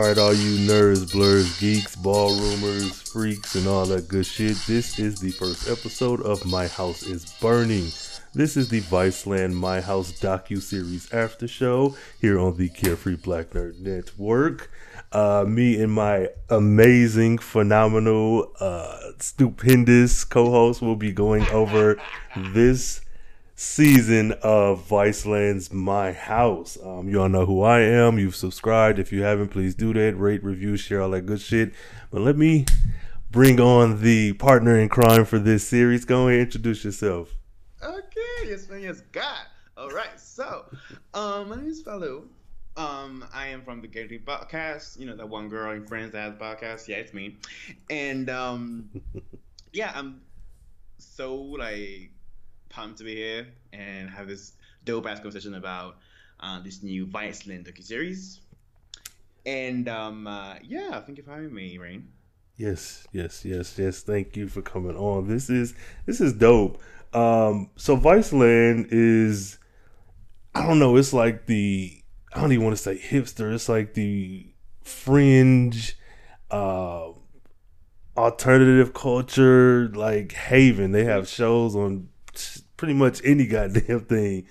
All right, all you nerds, blurs, geeks, ballroomers, freaks, and all that good shit. This is the first episode of My House is Burning. This is the Viceland My House docu series after show here on the Carefree Black Nerd Network. Uh, me and my amazing, phenomenal, uh, stupendous co-host will be going over this season of Viceland's My House. Um, you all know who I am. You've subscribed. If you haven't, please do that. Rate, review, share all that good shit. But let me bring on the partner in crime for this series. Go ahead, introduce yourself. Okay, yes, man, yes, God. All right, so, um, my name is Falu. Um, I am from the Gateway Podcast. You know that one girl in Friends that has podcast. Yeah, it's me. And um, yeah, I'm so like pumped to be here and have this dope ass conversation about uh, this new Viceland docu series. And um, uh, yeah, thank you for having me, Rain. Yes, yes, yes, yes. Thank you for coming on. This is this is dope. Um, so Viceland is, I don't know. It's like the I don't even want to say hipster. It's like the fringe, uh, alternative culture like haven. They have shows on pretty much any goddamn thing.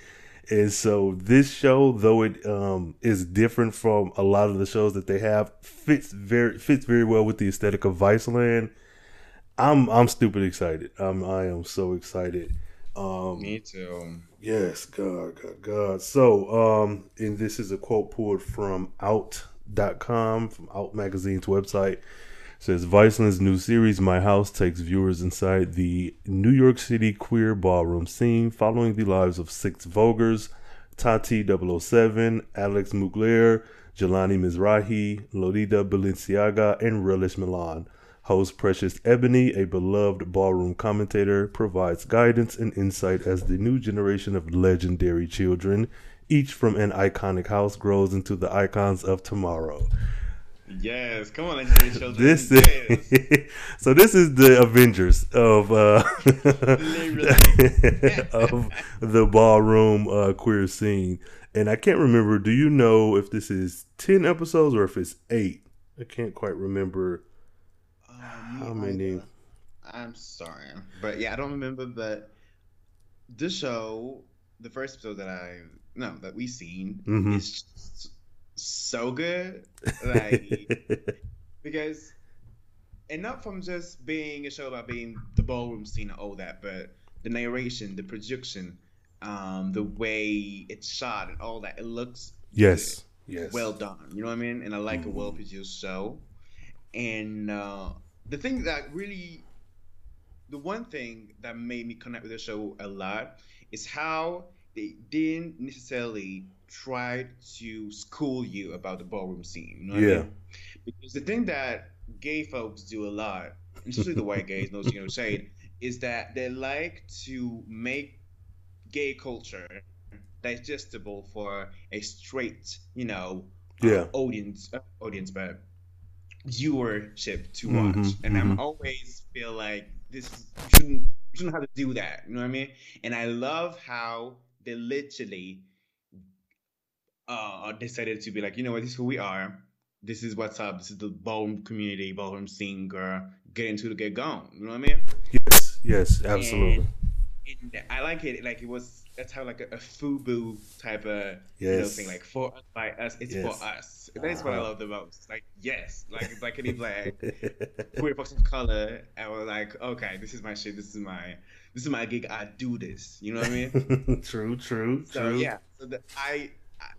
And so this show, though it um, is different from a lot of the shows that they have, fits very fits very well with the aesthetic of Viceland. I'm I'm stupid excited. I'm I am so excited. Um, Me too. Yes, God, God, God. So, um, and this is a quote pulled from Out.com, from Out Magazine's website says Viceland's new series, My House, takes viewers inside the New York City queer ballroom scene, following the lives of six voguers, Tati 007, Alex Mugler, Jelani Mizrahi, Lolita Balenciaga, and Relish Milan. Host Precious Ebony, a beloved ballroom commentator, provides guidance and insight as the new generation of legendary children, each from an iconic house, grows into the icons of tomorrow. Yes, come on, legendary children. This is, so this is the Avengers of uh, of the ballroom uh, queer scene, and I can't remember. Do you know if this is ten episodes or if it's eight? I can't quite remember Um, how many. I'm sorry, but yeah, I don't remember. But this show, the first episode that I no that we seen Mhm. is just so good, like because, and not from just being a show about being the ballroom scene and all that, but the narration, the production, um, the way it's shot and all that. It looks Yes, yes. well done. You know what I mean? And I like a Mhm. well produced show. And uh, the thing that really, the one thing that made me connect with the show a lot is how they didn't necessarily try to school you about the ballroom scene. You know what I Yeah. mean? Because the thing that gay folks do a lot, especially the white gays, knows you know shade, is that they like to make gay culture digestible for a straight, you know, uh, Yeah. audience, uh, audience, but viewership to watch. Mhm, and mhm. I'm always feel like this shouldn't you shouldn't have to do that. You know what I mean? And I love how they literally uh decided to be like, you know what, this is who we are. This is what's up. This is the ballroom community, ballroom girl. Get into the get gone. You know what I mean? Yes, yes, absolutely. And, and I like it. Like it was. That's how like a, a FUBU type of you know thing. Like for us by us, it's Yes. for us. That is what I Uh-huh. love the most. Like yes, like it's like any black queer folks of color. I was like, okay, this is my shit. This is my this is my gig. I do this. You know what I mean? true, true, so true. yeah. So the, I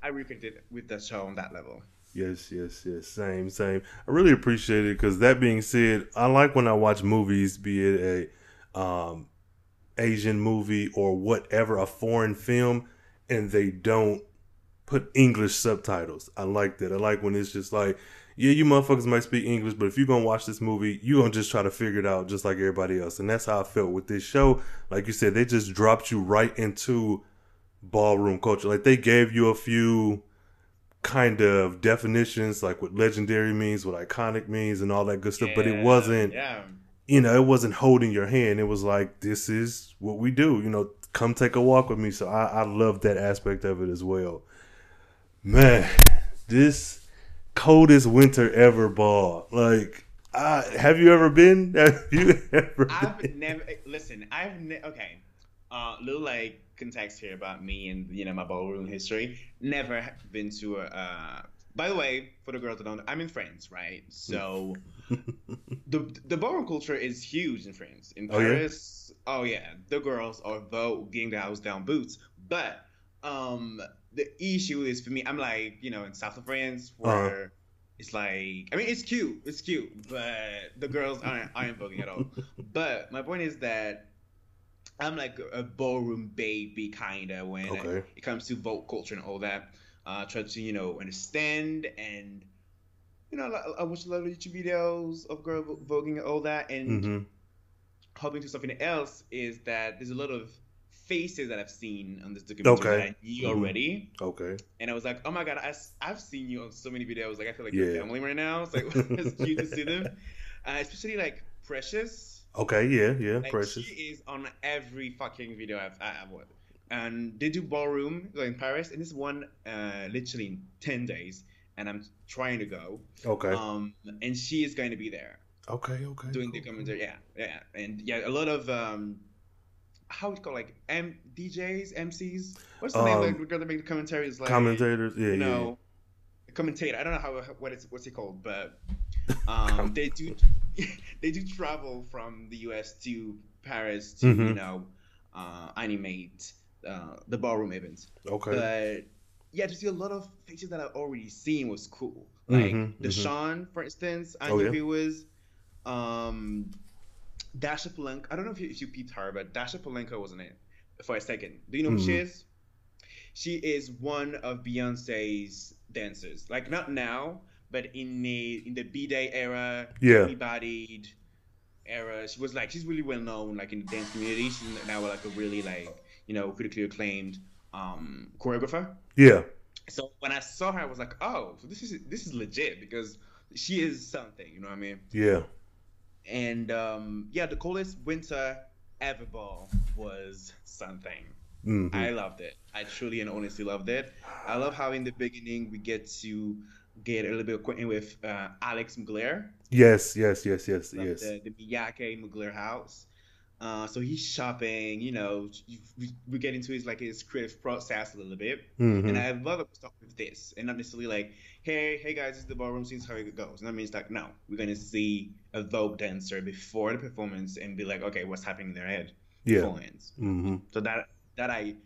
I- reconnected with the show on that level. Yes, yes, yes. Same, same. I really appreciate it because that being said, I like when I watch movies, be it a um, Asian movie or whatever, a foreign film, and they don't put English subtitles. I like that. I like when it's just like, yeah, you motherfuckers might speak English, but if you're gonna watch this movie, you're gonna just try to figure it out just like everybody else. And that's how I felt with this show. Like you said, they just dropped you right into ballroom culture. Like they gave you a few kind of definitions, like what legendary means, what iconic means, and all that good stuff. but it wasn't, Yeah. you know, it wasn't holding your hand. It was like, this is what we do. You know, come take a walk with me. So I, I love that aspect of it as well. Man, this coldest winter ever ball. Like, uh, have you ever been? Have you ever? I've been? never listen. I've ne- okay. Uh, little like context here about me and you know my ballroom history. Never been to a. Uh, by the way, for the girls that don't, I'm in France, right? So the the ballroom culture is huge in France. In Oh, yeah? Paris, oh yeah, the girls are voguing the house down boots. But um, the issue is for me, I'm like you know in south of France where. Uh-huh. It's like I mean it's cute, it's cute, but the girls aren't aren't voguing at all. But my point is that I'm like a ballroom baby kinda when Okay. it comes to vogue culture and all that. Uh, try to you know understand and you know I, I watch a lot of YouTube videos of girl vo- voguing and all that. And hmm hoping to something else is that there's a lot of faces that I've seen on this documentary Okay. that I knew Mhm. already. Okay. And I was like, oh my god, I, have seen you on so many videos. Like I feel like Yeah. your family right now. It's like it's cute to see them, uh, especially like Precious. Okay. Yeah. Yeah. Like Precious. she is on every fucking video I've, I- I've watched. And they do ballroom like in Paris, and this one uh, literally in ten days, and I'm trying to go. Okay. Um, and she is going to be there okay. Okay. doing the cool. commentary. Yeah, yeah, and yeah, a lot of um, how would you call it, like M DJs, MCs. What's the name? Um, Like the girl that make the commentaries, like Commentators. Yeah. you yeah, know, commentator. I don't know how what it's what's it called, but um, they do they do travel from the U.S. to Paris to Mhm. you know uh, animate uh, the ballroom events. Okay. But yeah, to see a lot of faces that I've already seen was cool. Like Mhm, mhm. Deshaun, for instance, I Oh, know yeah? he was. Um, Dasha Polenko. I don't know if you, if you peeped her, but Dasha Polenko wasn't it for a second. Do you know who she Mhm. is? She is one of Beyonce's dancers. Like not now, but in the in the B Day era, Yeah. bodied era. She was like she's really well known like in the dance community. She's now like a really like you know critically acclaimed um, choreographer. yeah. So when I saw her, I was like, oh, so this is this is legit because she is something. You know what I mean? Yeah. And um, yeah, the coldest winter ever ball was something. hmm I loved it. I truly and honestly loved it. I love how in the beginning we get to get a little bit acquainted with uh, Alex Mugler, Yes. Yes. Yes. Yes. Yes. the, the Miyake Mugler house. Uh, so he's shopping, you know, we, we get into his like his creative process a little bit. hmm And I love it to start with this, and not necessarily like, hey, hey guys, this is the ballroom scene, how it goes. And that means like, no, we're gonna see a Vogue dancer before the performance and be like, okay, what's happening in their head Yeah. beforehand. hmm So that that I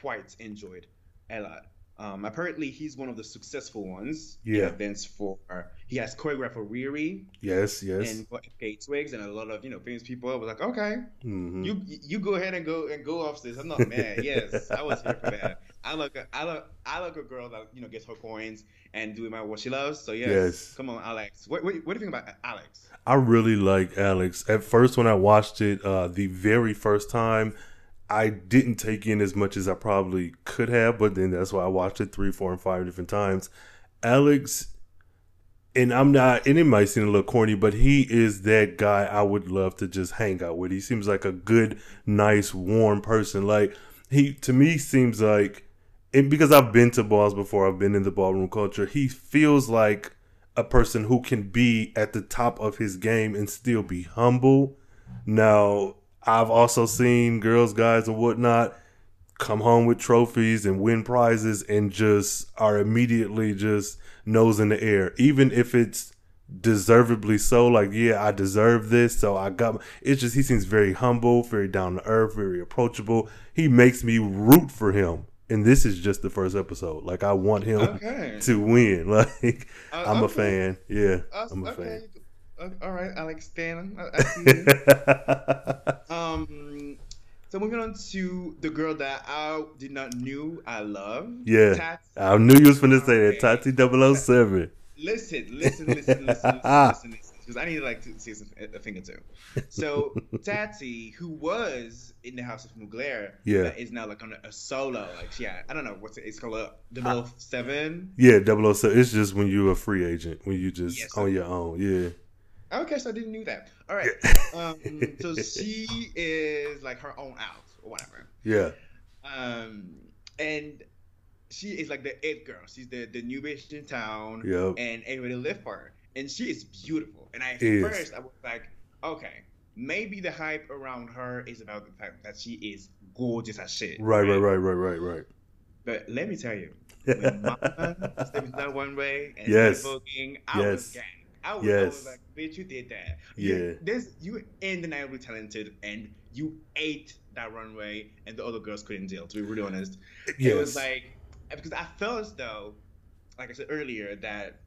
quite enjoyed a lot. Um, apparently, he's one of the successful ones. in Yeah. events for he has choreographed for Riri Yes. Yes. and for FKA Twigs and a lot of you know famous people. I was like, okay, hmm you you go ahead and go and go off this. I'm not mad. Yes, I was here for that. I look a, I look I look a girl that you know gets her coins and doing my what she loves. So yes, Yes. come on, Alex. What, what what do you think about Alex? I really like Alex. At first, when I watched it, uh, the very first time, I didn't take in as much as I probably could have. But then that's why I watched it three, four, and five different times. Alex, and I'm not, and it might seem a little corny, but he is that guy I would love to just hang out with. He seems like a good, nice, warm person. Like he, to me, seems like, and because I've been to balls before, I've been in the ballroom culture. He feels like a person who can be at the top of his game and still be humble. Now, I've also seen girls, guys, and whatnot come home with trophies and win prizes and just are immediately just nose in the air, even if it's deservedly so. Like, yeah, I deserve this, so I got. It's just he seems very humble, very down to earth, very approachable. He makes me root for him. And this is just the first episode. Like I want him Okay, to win. Like Uh, I'm a fan. Yeah, Uh, I'm a okay. fan. Uh, all right, Alex Stan. I, I see you. so moving on to the girl that I did not knew I love. Yeah. Tats. I knew you was gonna say that. Tati 007. Listen, listen, listen, listen, listen, listen, listen, because I need like to see a thing or two. So Tati, who was in the House of Mugler, Yeah. is now like on a, a solo. Like, yeah, I don't know what's it, it's called a double oh seven. Yeah, 007. It's just when you're a free agent, when you just Yes, on your own. Yeah. Okay, so I didn't know that. All right. Um, so she is like her own out or whatever. Yeah. Um, and she is like the it girl. She's the the new bitch in town, Yep. and everybody live for her. And she is beautiful. And I Is. first I was like, okay, maybe the hype around her is about the fact that she is gorgeous as shit. Right, right, right, right, right, right. But let me tell you, when Mama stepped that one way and Yes. voguing, I was Yes. I was, I Yes. was like, bitch, you did that. Yeah. You, this, you undeniably talented, and you ate that runway, and the other girls couldn't deal. To be really honest, Yes. it was like because I felt as though, like I said earlier, that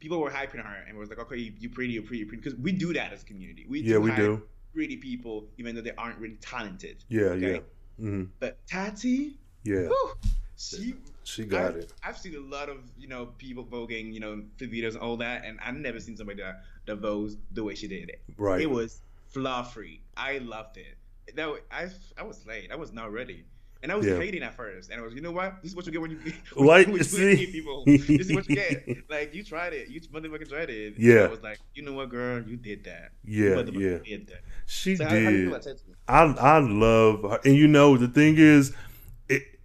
people were hyping her and it was like, okay, you, you pretty, you pretty, you pretty, because we do that as a community. We yeah, do we do. pretty people, even though they aren't really talented. Yeah, Okay. yeah. hmm But Tati, Yeah. whew, she She got I've, it. I've seen a lot of you know people voguing, you know, the videos and all that, and I've never seen somebody that that vogues the way she did it. Right. It was flaw free. I loved it. That wa- I I was late. I was not ready, and I was Yeah. hating at first. And I was, you know what? This is what you get when you Like, when you see? people. This is what you get. Like you tried it. You motherfucking tried it. And Yeah. I was like, you know what, girl, you did that. Yeah, you yeah. Did that. She So how, how do you did. feel about I I love her, and you know the thing is, it,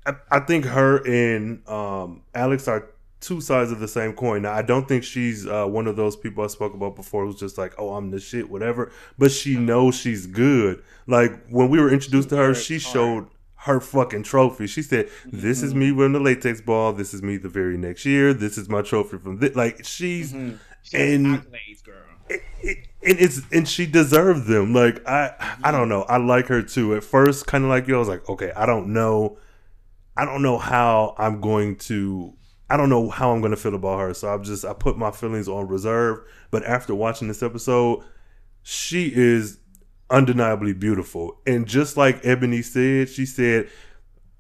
I, I think her and um, Alex are two sides of the same coin. Now I don't think she's uh, one of those people I spoke about before who's just like, oh, I'm the shit, whatever. But she knows she's good. Like when we were introduced to her, she showed her fucking trophy. She said, "This is me winning the latex ball. This is me the very next year. This is my trophy from this." Like she's Mhm. She and- accolades, girl. it, it, and it's and she deserved them. Like I, I don't know. I like her too. At first, kind of like you, I was like, okay, I don't know, I don't know how I'm going to, I don't know how I'm going to feel about her. So I'm just, I put my feelings on reserve. But after watching this episode, she is undeniably beautiful. And just like Ebony said, she said,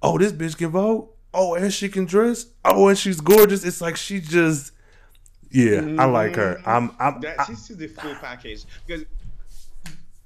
"Oh, this bitch can vogue. Oh, and she can dress. Oh, and she's gorgeous." It's like she just. Yeah, I like her. Mm-hmm. I'm. I'm. That I- she's the full package because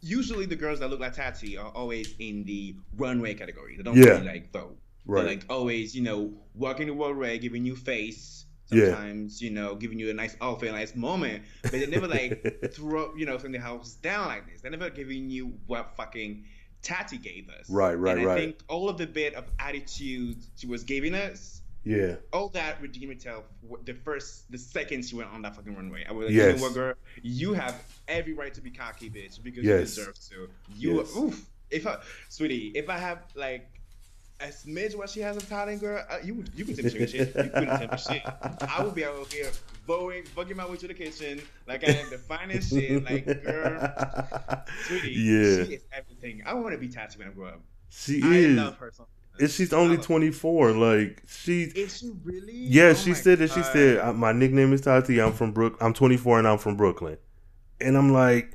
usually the girls that look like Tati are always in the runway category. They don't Yeah. really like vogue. Right. They're like always, you know, walking the runway, giving you face. Yeah. Sometimes, you know, giving you a nice outfit, a nice moment, but they never like throw, you know, the house down like this. They never giving you what fucking Tati gave us. Right, right, and I right. think all of the bit of attitude she was giving us yeah. all that redeemed itself the first, the second she went on that fucking runway. I was like, Yes. you know what, girl? You have every right to be cocky, bitch, because Yes. you deserve to. You, Yes. oof. If I, sweetie, if I have like a smidge what she has of talent, girl, uh, you you can tell me shit. You couldn't me shit. I would be out here voting, bugging my way to the kitchen like I am the finest shit. Like, girl, sweetie, Yeah. she is everything. I want to be Tati when I grow up. She I is. love her so. And she's only 24. Like she's Is she really? Yeah, Oh she said that she said "Uh, my nickname is Tati. I'm from Brook. I'm 24 and I'm from Brooklyn. And I'm like,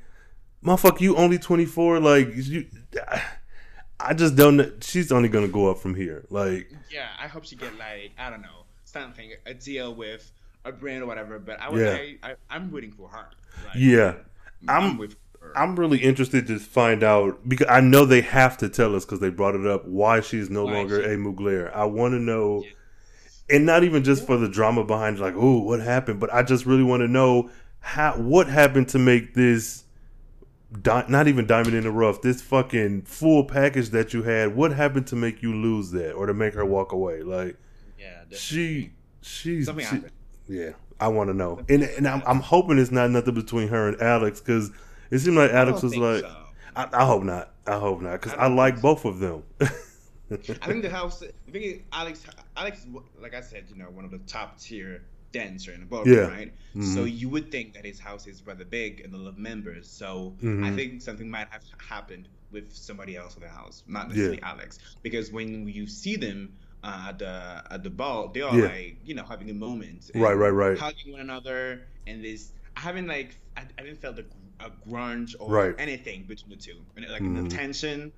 motherfucker, you only 24. Like you, I just don't. know. She's only gonna go up from here. Like Yeah, I hope she get like I don't know something a deal with a brand or whatever. But I would, Yeah. I, I I'm rooting for her. Like, yeah, I'm, I'm- with her. I'm really interested to find out because I know they have to tell us because they brought it up why she's no Why longer she- a Mugler. I want to know. Yeah. and not even just for the drama behind like oh what happened but i just really want to know how what happened to make this di- not even diamond in the rough this fucking full package that you had what happened to make you lose that or to make her walk away like yeah, definitely. she she's something she- happened. yeah i want to know and and I'm, I'm hoping it's not nothing between her and alex because it seemed like I alex was think like so. I, I hope not i hope not because I I, like so. both of them I think the house. The thing is, Alex. Alex, like I said, you know, one of the top tier dancer in the boat, Yeah. right? Mhm. So you would think that his house is rather big and a lot of members. So I Mhm. think something might have happened with somebody else in the house, not necessarily Alex, because when you see them. Uh, at the at the ball, they are Yeah. like you know having a moment, Right, right, right. hugging one another, and this I haven't like I, I didn't feel the, a grunge or Right. anything between the two, and like Mhm. the tension.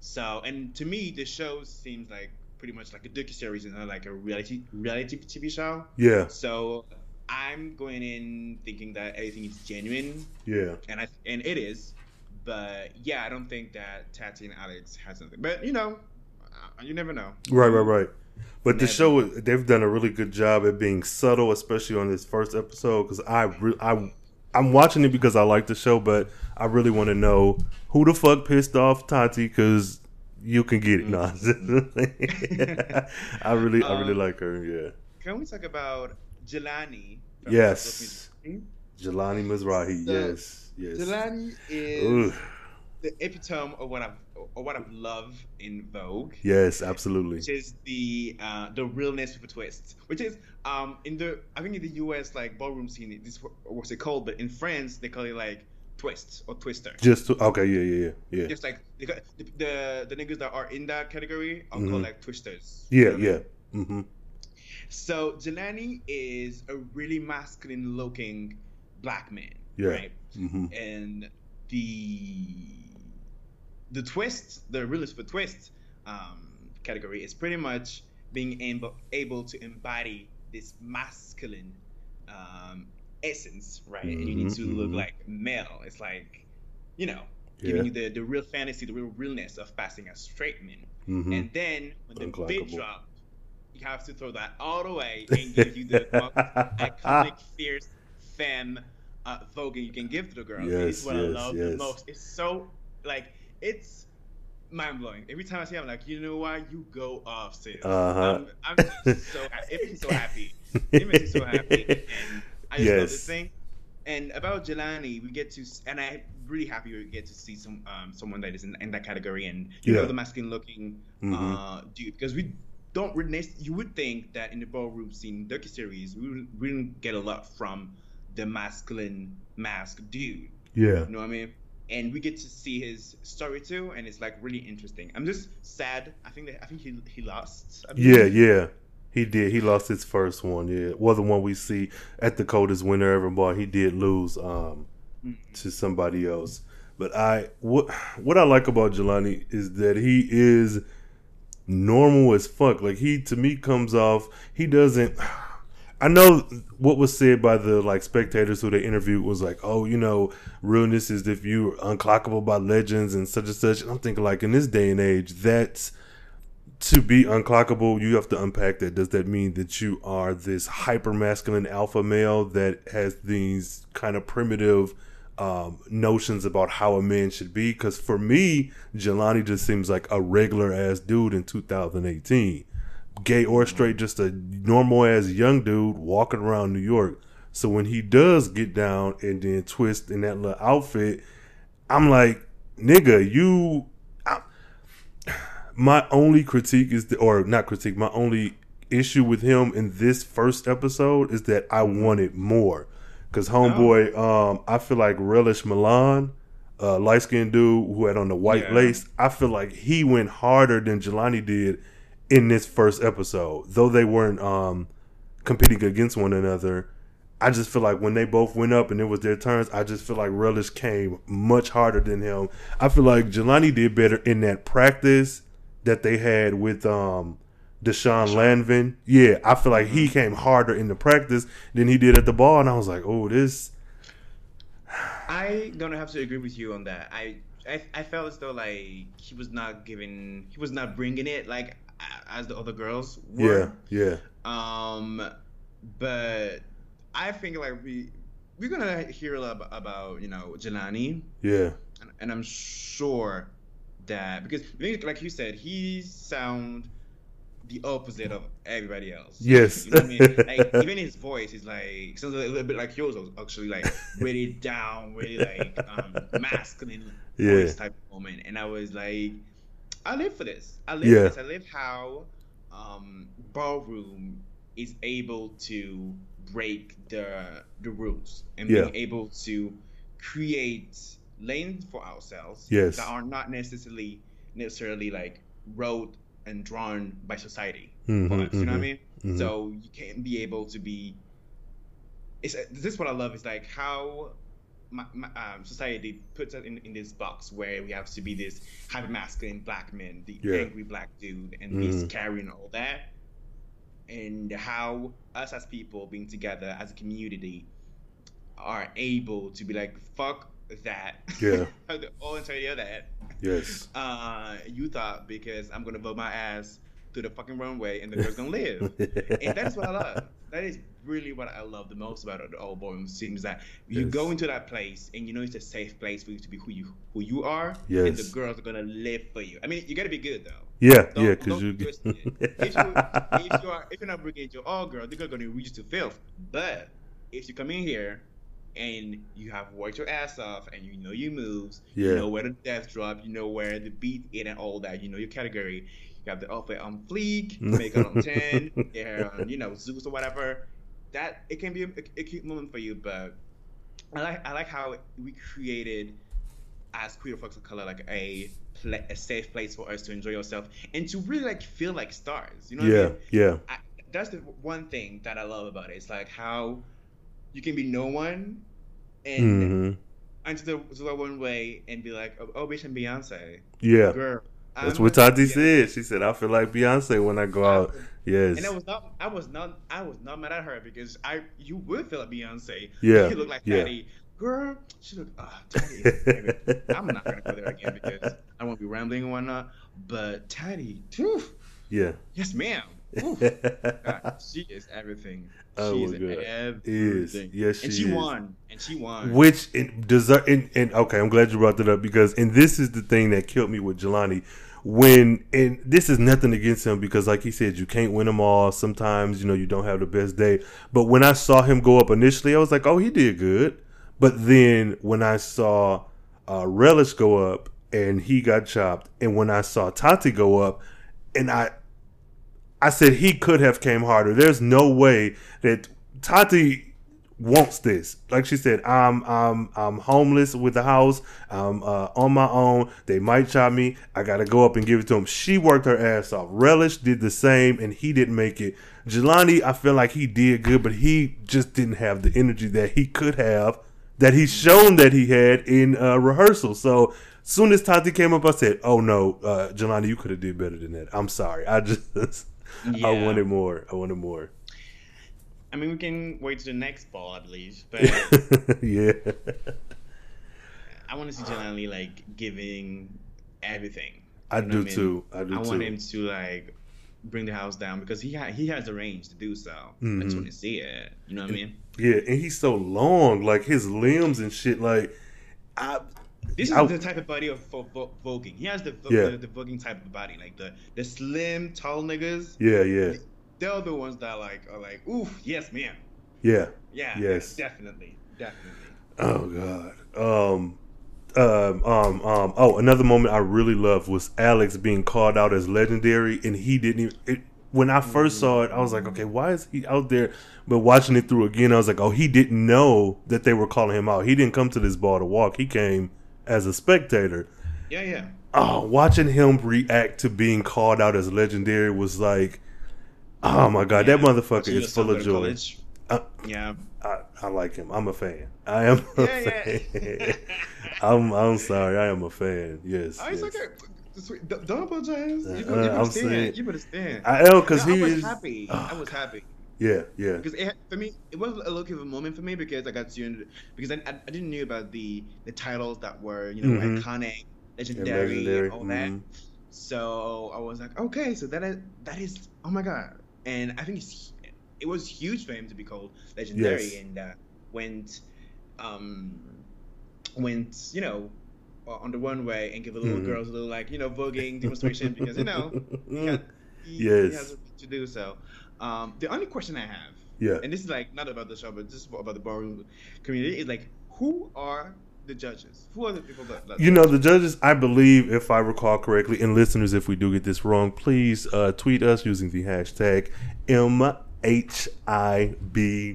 So, and to me, the show seems like pretty much like a docu series and like a reality reality TV show. yeah So, I'm going in thinking that everything is genuine, yeah and I and it is. But yeah, I don't think that Tati and Alex has something. But you know, uh, you never know. Right, right, right. But the show, they've done a really good job at being subtle, especially on this first episode. Because I, re- I, I'm watching it because I like the show, but I really want to know who the fuck pissed off Tati. Because you can get it. No, I really, I really Um, like her. Yeah. Can we talk about Jelani? Yes. Jelani Mizrahi. So, yes. Yes. Jelani is Ooh, the epitome of what I've of what I've loved in Vogue. yes, absolutely. Which is the uh, the realness with a twist, which is um in the I think in the U.S. like ballroom scene this is what- what's it called, but in France they call it like twist or twister. Just to, okay. Yeah. Yeah. Yeah. Yeah. Just like the, the the niggas that are in that category are Mhm. called like twisters. Yeah. You know what I mean? Yeah. Mm-hmm. So Jelani is a really masculine looking black man, Yeah. right? Mm-hmm. And the the twist, the realist for twist um, category is pretty much being able able to embody this masculine um, essence, right? And you need to Mhm, look mhm. like male. It's like, you know, Yeah. giving you the, the real fantasy, the real realness of passing as straight men. Mm-hmm. And then when the Unclockable. drop, you have to throw that all the way and give you the most iconic, fierce femme uh, voguing you can give to the girls. Yes, it's what I yes, love the yes. most. It's so like it's mind blowing. Every time I see it, I'm like, you know what? You go off, sis. Uh-huh. I'm, I'm so. It makes me so happy. It makes me so happy. And I just love Yes. this thing. And about Jelani, we get to, and I'm really happy we get to see some um, someone that is in, in that category, and you Yeah. know the masculine looking Mhm. uh, dude, because we don't. You would think that in the ballroom scene docu series, we wouldn't, get a lot from the masculine mask dude. Yeah. You know what I mean? And we get to see his story too, and it's like really interesting. I'm just sad. I think that I think he he lost. I Yeah, yeah. He did. He lost his first one. Yeah, well, the one we see at the coldest winter ever ball. He did lose um Mm. to somebody else. But I what what I like about Jelani is that he is normal as fuck. Like he to me comes off. He doesn't. I know what was said by the like spectators who they interviewed was like, oh, you know, realness is if you're unclockable by legends and such and such. And I'm thinking like in this day and age, that's to be unclockable, you have to unpack that. Does that mean that you are this hyper masculine alpha male that has these kind of primitive um, notions about how a man should be? Because for me, Jelani just seems like a regular ass dude in 2018. Gay or straight, just a normal ass young dude walking around New York. So when he does get down and then twist in that little outfit, I'm like, nigga, you. My only critique is, the, or not critique, my only issue with him in this first episode is that I wanted more. Because homeboy, um, I feel like Relish Milan, uh, light skinned dude who had on the white Yeah. lace, I feel like he went harder than Jelani did in this first episode. Though they weren't um, competing against one another, I just feel like when they both went up and it was their turns, I just feel like Relish came much harder than him. I feel like Jelani did better in that practice that they had with um Deshaun Lanvin. Yeah, I feel like he came harder in the practice than he did at the ball, and I was like, oh, this. I gonna have to agree with you on that. I, I I felt as though like he was not giving, he was not bringing it like as the other girls Yeah, were. yeah, Um, but I think like we we're gonna hear a lot about you know Jelani, yeah, and, and I'm sure that because like you said, he sound the opposite of everybody else. Yes. you know I mean? Like even his voice is like sounds a little bit like yours, actually, like really down, really like um, masculine Yeah. voice type of moment. And I was like, I live for this. I live Yeah. for this. I live how um, ballroom is able to break the the rules and Yeah. being able to create lanes for ourselves Yes. that are not necessarily necessarily like wrote and drawn by society Mhm, for us. You know what I mhm, mean? mhm. So you can't be able to be. It's this is what I love is like how my, my, um, society puts us in, in this box where we have to be this hyper masculine black man, the Yeah. angry black dude, and he's Mhm. carrying all that, and how us as people being together as a community are able to be like fuck that, Yeah. of that. yes, Uh, you thought because I'm gonna vogue my ass to the fucking runway and the girl's gonna live and that's what I love. That is really what I love the most about the old ballroom scene is that you Yes. go into that place and you know it's a safe place for you to be who you who you are, yes. and the girls are gonna live for you. I mean, you gotta be good though. Yeah, Don't- yeah, because you if, you, if you are if you're not bringing your all girls, they're gonna reach to filth. But if you come in here and you have worked your ass off and you know your moves, Yeah. you know where the death drop, you know where the beat in and all that, you know your category. You have the outfit on fleek, makeup on ten, your hair on, you know, Zeus or whatever. That it can be a, a cute moment for you, but I like I like how we created as queer folks of color like a a safe place for us to enjoy ourselves and to really like feel like stars. You know what I yeah, mean? yeah, I, that's the one thing that I love about it. It's like how you can be no one and hmm enter the, to the one way and be like, oh, oh bitch, I'm Beyonce. yeah. Girl. That's I'm what Tati said. She said, "I feel like Beyonce when I go out." Yes. And I was not, I was not, I was not mad at her because I, you would feel like Beyonce. Yeah, You look like yeah. Tati. Girl, she look, ah, Tati. I'm not gonna go there again because I won't be rambling and whatnot. But Tati, yeah. yes, ma'am. Oof. God, she is everything. Oh she my is God. everything. Is. Yes, and she she is. won. And she won. Which in deserve and, and okay, I'm glad you brought that up because and this is the thing that killed me with Jelani. When and this is nothing against him because like he said, you can't win them all. Sometimes, you know, you don't have the best day. But when I saw him go up initially, I was like, Oh, he did good. But then when I saw uh Relish go up and he got chopped, and when I saw Tati go up and I I said he could have came harder. There's no way that Tati wants this. Like she said, I'm I'm I'm homeless with the house. I'm uh, on my own. They might chop me. I got to go up and give it to him. She worked her ass off. Relish did the same, and he didn't make it. Jelani, I feel like he did good, but he just didn't have the energy that he could have, that he's shown that he had in uh, rehearsal. So. Soon as Tati came up, I said, "Oh no, uh, Jelani, you could have did better than that. I'm sorry. I just, I Yeah. wanted more. I wanted more. I mean, we can wait to the next ball, I believe. But yeah, I want to see Jelani like giving everything. I do what mean? too. I do I too. want him to like bring the house down because he ha- he has the range to do so. I Mhm. just want to see it. You know what I mean? Yeah, and he's so long, like his limbs and shit. Like, I, This is I- the type of body of vo- voguing. He has the, vo- Yeah. the the voguing type of body, like the the slim, tall niggas. yeah, yeah, They're the ones that like are like, oof, yes, man. yeah. Yeah, Yes. definitely, definitely. Oh god. Um, um, um, um. Oh, another moment I really loved was Alex being called out as legendary, and he didn't even. It, when I first saw it, I was like, okay, why is he out there? But watching it through again, I was like, oh, he didn't know that they were calling him out. He didn't come to this ball to walk. He came as a spectator. Yeah, yeah. oh, watching him react to being called out as legendary was like, oh my god, that motherfucker is full of joy. Uh, Yeah. I, I like him. I'm a fan. I am a Yeah, fan. yeah. I'm I'm sorry. I am a fan. Yes. Oh, yes. okay. Don't apologize. You, Uh, you better I'm stand. saying- you better stand. I am because he I was is. happy. Oh, I was happy Yeah, yeah, because it, for me it was a little bit of a moment for me because I got to because I, I, I didn't know about the the titles that were you know Mhm. iconic, legendary, legendary. all that. mhm. So I was like, okay, so that is that is oh my god, and I think it's, it was huge for him to be called legendary Yes. and uh, went um went you know on the runway and give the little Mhm. girls a little like you know voguing demonstration because you know he, had, he, he has to do so. Um, the only question I have, yeah. and this is like not about the show, but just about the ballroom community, is like who are the judges? Who are the people that? that You know, the judges, I believe, if I recall correctly, and listeners, if we do get this wrong, please uh, tweet us using the hashtag MHIB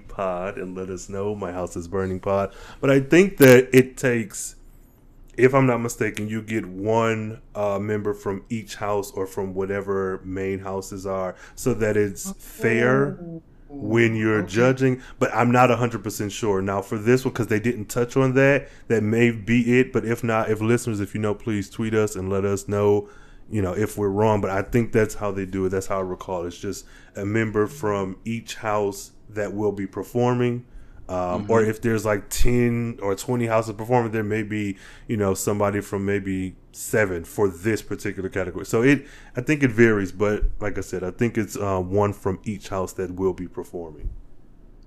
pod and let us know. My house is burning pod. But I think that it takes, if I'm not mistaken, you get one uh, member from each house or from whatever main houses are so that it's fair when you're Okay. judging, but I'm not 100% sure. Now, for this one, because they didn't touch on that, that may be it. But if not, if listeners, if you know, please tweet us and let us know, you know, if we're wrong. But I think that's how they do it. That's how I recall. It's just a member from each house that will be performing. Um, Or if there's like 10 or 20 houses performing, there may be, you know, somebody from maybe seven for this particular category. So it, I think it varies, but like I said, I think it's uh, one from each house that will be performing.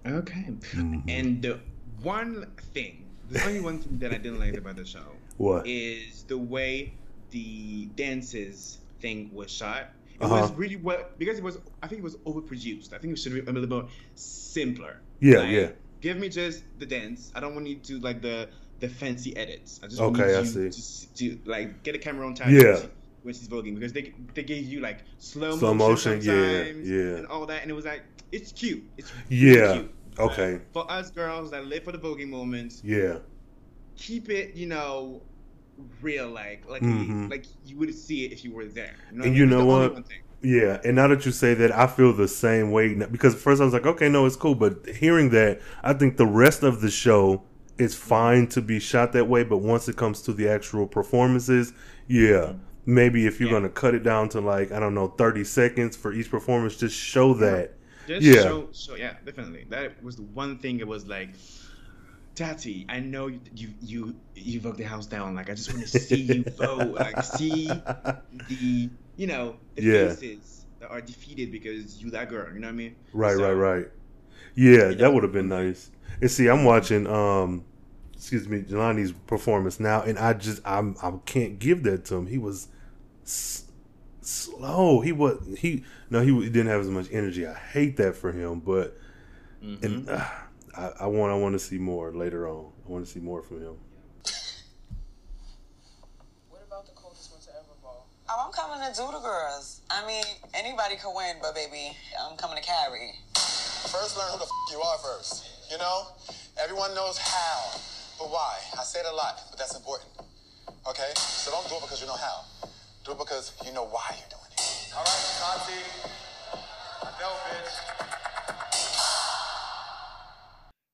Okay. Mhm. And the one thing, the only one thing that I didn't like about the show what? is the way the dances thing was shot. It Uh-huh. was really well because it was. I think it was overproduced. I think it should be a little bit simpler. Yeah, Like, yeah. Give me just the dance. I don't want you to like the the fancy edits. I just Okay, I see. To, to like get a camera on time. Yeah. when she's voguing, because they they gave you like slow, Slow motion, yeah, yeah. and all that, and it was like it's cute. It's Yeah, cute. okay. For us girls that live for the voguing moments, Yeah. keep it, you know, real, like like Mhm. like you would see it if you were there. You know And you know It's the only what? Yeah, and now that you say that, I feel the same way because at first I was like, okay, no, it's cool, but hearing that, I think the rest of the show is fine to be shot that way, but once it comes to the actual performances, yeah, maybe if you're Yeah. gonna cut it down to like I don't know, thirty seconds for each performance, just show that. Just Yeah. show, show, yeah, definitely. That was the one thing. It was like, Tati, I know you you you, you vogue the house down. Like I just want to see you vogue. Like see the you know the Yeah. faces that are defeated because you that girl. You know what I mean? Right, So- right, right. Yeah, that would have been nice. And see, I'm watching um excuse me, Jelani's performance now and I just I'm I can't give that to him. He was s- slow. He was he no, he didn't have as much energy. I hate that for him, but Mhm. and uh, I, I want I want to see more later on. I want to see more from him. What about the coldest winter ever ball? Oh, I'm coming to do the girls. I mean, anybody could win, but baby, I'm coming to carry. First, learn who the f- you are first. You know, everyone knows how, but why? I say it a lot, but that's important. Okay, so don't do it because you know how. Do it because you know why you're doing it. All right, Tati. I know, bitch.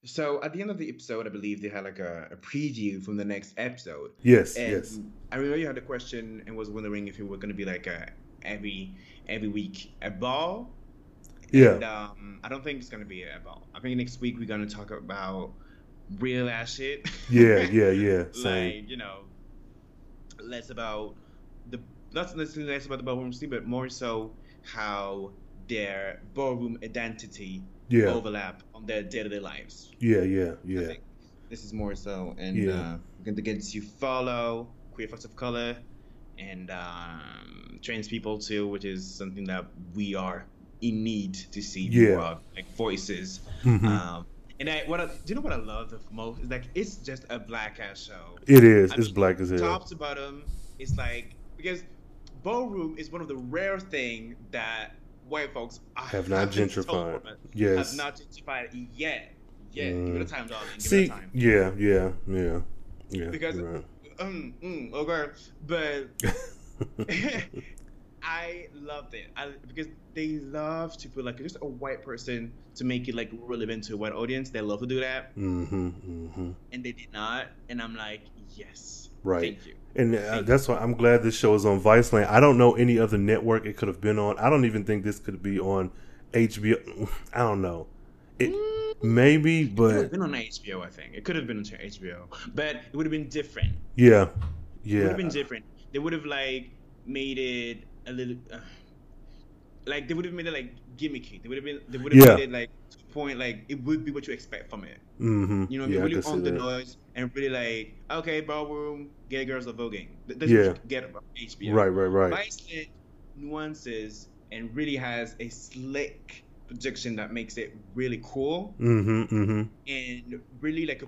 So at the end of the episode, I believe they had like a, a preview from the next episode. Yes, And yes. I remember you had a question and was wondering if it were going to be like a every every week a ball. Yeah. And, um, I don't think it's going to be a ball. I think next week we're going to talk about real ass shit. Yeah, yeah, yeah. Same. like you know, less about the not necessarily less about the ballroom scene, but more so how their ballroom identity Yeah. overlap on their day-to-day lives. Yeah, yeah, I yeah. think this is more so, and Yeah. uh, going to get to follow queer folks of color and um, trans people too, which is something that we are in need to see Yeah. more of, like voices. Mhm. Um, and I, what I, do you know what I love the most is like it's just a black ass show. It is. I It's mean, black as hell. Top to bottom, it's like because ballroom is one of the rare thing that white folks Have not gentrified. Yes. have not gentrified yet. Yet, give Mm. it a time, darling. Give See, it a time. yeah, yeah, yeah, yeah. Because- right. Um, mm, okay, but I loved it. I, because they love to put like just a white person to make it like relevant to a white audience. They love to do that, mm-hmm, mm-hmm. and they did not. And I'm like, yes, Right. Thank you. And uh, that's why I'm glad this show is on Viceland. I don't know any other network it could have been on. I don't even think this could be on HBO. I don't know. It maybe, It could have but been on HBO, I think. It could have been on HBO, but it would have been different. yeah, yeah. It would have been different. They would have like made it a little, uh, like they would have made it like gimmicky. They would have been, they would have Yeah. made it like point like it would be what you expect from it. mm-hmm. You know, yeah, really on the noise and really like, okay, ballroom, gay girls are voguing. Th- That's Yeah. get about HBO. Right, right, right. Viceland nuances and really has a slick projection that makes it really cool Mm-hmm, mm-hmm. and really like a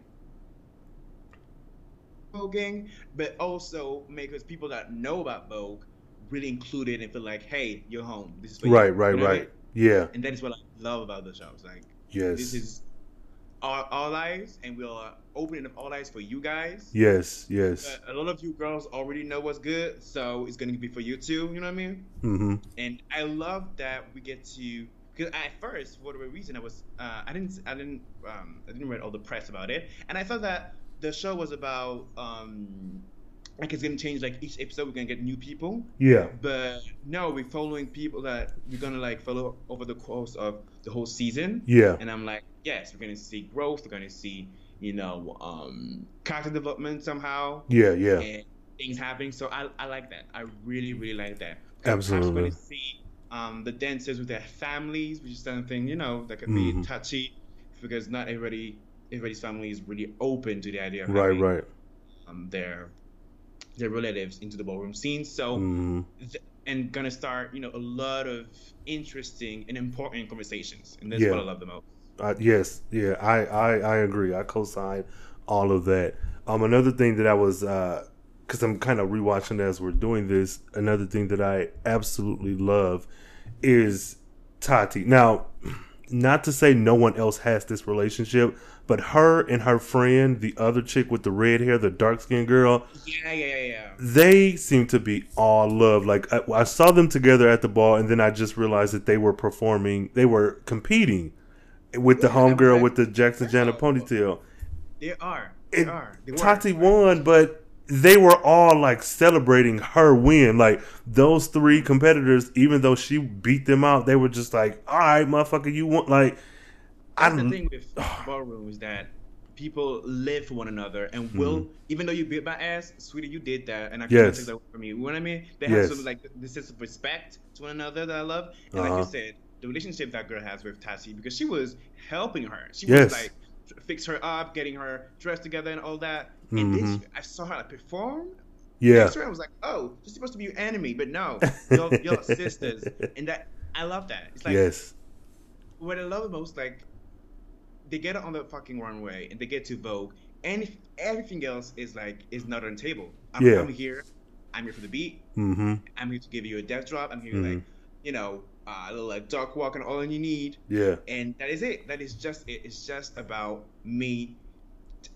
voguing, but also make us people that know about Vogue really included and feel like, hey, you're home. This is you. Right, right, You know I right. mean? Yeah, And that is what I love about the show. It's like yes, this is our, our eyes, and we are opening up all eyes for you guys. yes, yes. But a lot of you girls already know what's good, so it's gonna be for you too. You know what I mean? Mm-hmm. and I love that we get to because at first for whatever reason I was uh, I didn't I didn't um, I didn't read all the press about it and I thought that the show was about um, like it's gonna change like each episode we're gonna get new people Yeah, but no we're following people that we're gonna like follow over the course of the whole season yeah, and I'm like yes we're gonna see growth we're gonna see you know um, character development somehow yeah, yeah. and things happening. So I, I like that. I really, really like that. Absolutely. I'm going to see um, the dancers with their families, which is something, you know, that could be Mhm. touchy because not everybody everybody's family is really open to the idea of Right, having, right. um, their their relatives into the ballroom scene. So hmm th- and gonna start you know a lot of interesting and important conversations, and that's Yeah. what I love the most. Uh, yes, yeah, I, I, I agree. I co-sign all of that. Um, another thing that I was, because I'm kind of rewatching as we're doing this. Another thing that I absolutely love is Tati. Now, not to say no one else has this relationship, but her and her friend, the other chick with the red hair, the dark skinned girl, Yeah, yeah, yeah, yeah. they seem to be all love. Like I, I saw them together at the ball, and then I just realized that they were performing, they were competing with the Yeah, that was homegirl with the Jackson Janet ponytail. They are. They It, are. They were. Tati won, but they were all like celebrating her win. Like those three competitors, even though she beat them out, they were just like, "All right, motherfucker, you want Like I That's the don't. The thing with ballroom is that people live for one another and will, even though you beat my ass, sweetie, you did that, and I can't Mm-hmm. Yes. take that away from you. You know what I mean? They Yes. have some like this sense of respect to one another that I love, and like Uh-huh. you said, the relationship that girl has with Tati because she was helping her. She Yes. was like fix her up, getting her dressed together and all that. And then Mhm. she, I saw her like perform. Yeah, Next to her, I was like, oh, she's supposed to be your enemy, but no, you're, you're sisters, and that I love that. It's like yes, what I love the most, like, they get on the fucking runway and they get to Vogue, and if everything else is like is not on the table. I'm, Yeah. I'm here. I'm here for the beat. mm-hmm. I'm here to give you a death drop. I'm here Mhm. like, you know, uh, a little like dark walk and all you need, yeah, and that is it. That is just it. It's just about me,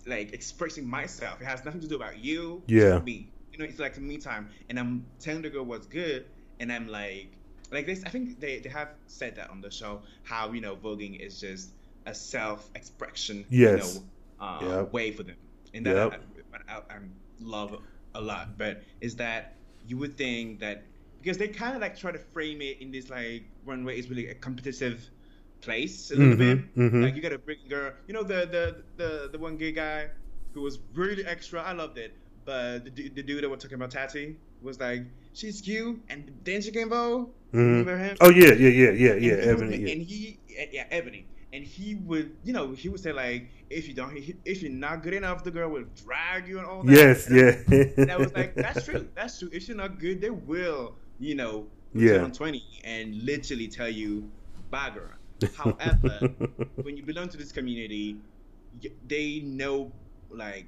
like expressing myself. It has nothing to do about you. Yeah. me. You know, it's like me time, and I'm telling the girl what's good, and I'm like, like this. I think they they have said that on the show how you know voguing is just a self-expression. Yes. You know, uh, Yep. way for them, and that Yep. I, I, I love a lot. But is that you would think that because they kind of like try to frame it in this like runway is really a competitive place a little Mhm, bit. mhm. Like you got a big girl, you know the the the the one gay guy who was really extra. I loved it, but the, the dude that we're talking about Tati was like she's cute, and then she came. Mhm. Remember him? Oh yeah, yeah, yeah, yeah, And yeah. he Ebony, would- yeah. And he, yeah, Ebony. And he would, you know, he would say like, if you don't, if you're not good enough, the girl will drag you and all that. Yes, And I- and I was like, that's true. That's true. If you're not good, they will, you know, Yeah. on 20 and literally tell you, bagger. However, when you belong to this community, they know, like,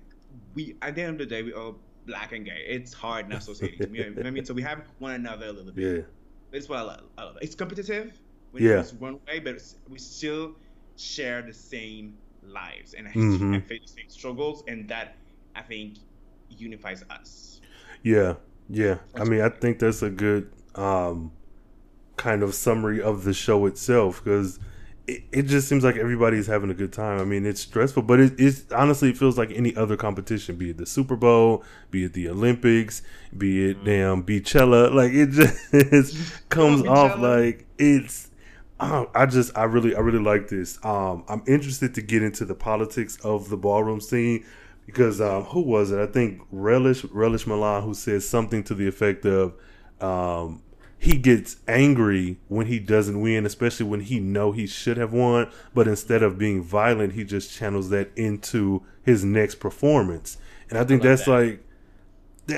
we, at the end of the day, we are black and gay. It's hard not associating. you know what I mean? So we have one another a little bit. yeah, That's what I love. I love it. It's competitive when Yeah. it's one way, but it's, we still share the same lives and, Mhm. and face the same struggles, and that I think unifies us. yeah, yeah. I mean, I think that's a good um, kind of summary of the show itself because it, it just seems like everybody's having a good time. I mean, it's stressful, but it, it's honestly it feels like any other competition, be it the Super Bowl, be it the Olympics, be it damn Beychella. Like it just comes off like it's. Oh, I just, I really, I really like this. Um, I'm interested to get into the politics of the ballroom scene because um, who was it? I think Relish, Relish Milan, who says something to the effect of, um, he gets angry when he doesn't win, especially when he know he should have won. But instead of being violent, he just channels that into his next performance. And I think love that's that. like,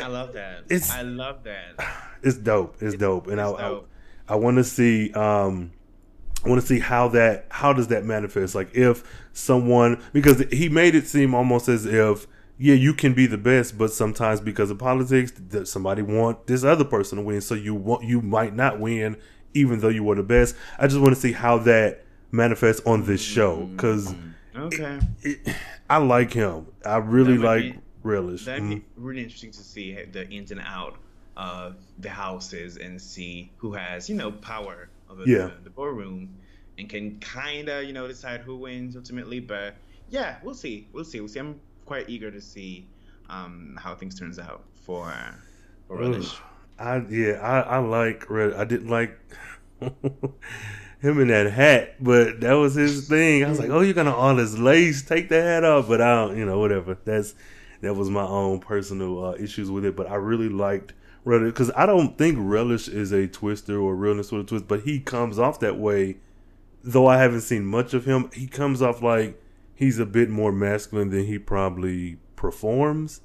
I love that. It's- I love that. it's dope. It's dope, and it's I, dope. I, I want to see. Um, I want to see how that how does that manifest. Like if someone because he made it seem almost as if yeah you can be the best, but sometimes because of politics, that somebody want this other person to win, so you want you might not win even though you were the best. I just want to see how that manifests on this show because Okay. I like him. I really like be- Relish. That'd Mm. be really interesting to see the ins and out of the houses and see who has, you know, power over Yeah. the, the ballroom and can kind of, you know, decide who wins ultimately. But yeah, we'll see. We'll see. We'll see. I'm quite eager to see um, how things turns out for for Relish. I yeah, I, I like Red. I didn't like him in that hat, but that was his thing. I was like, oh, you're gonna all this lace, take the hat off, but I don't, you know, whatever. That's that was my own personal uh, issues with it, but I really liked Relish because I don't think Relish is a twister or realness with a twist, but he comes off that way though I haven't seen much of him, he comes off like he's a bit more masculine than he probably performs.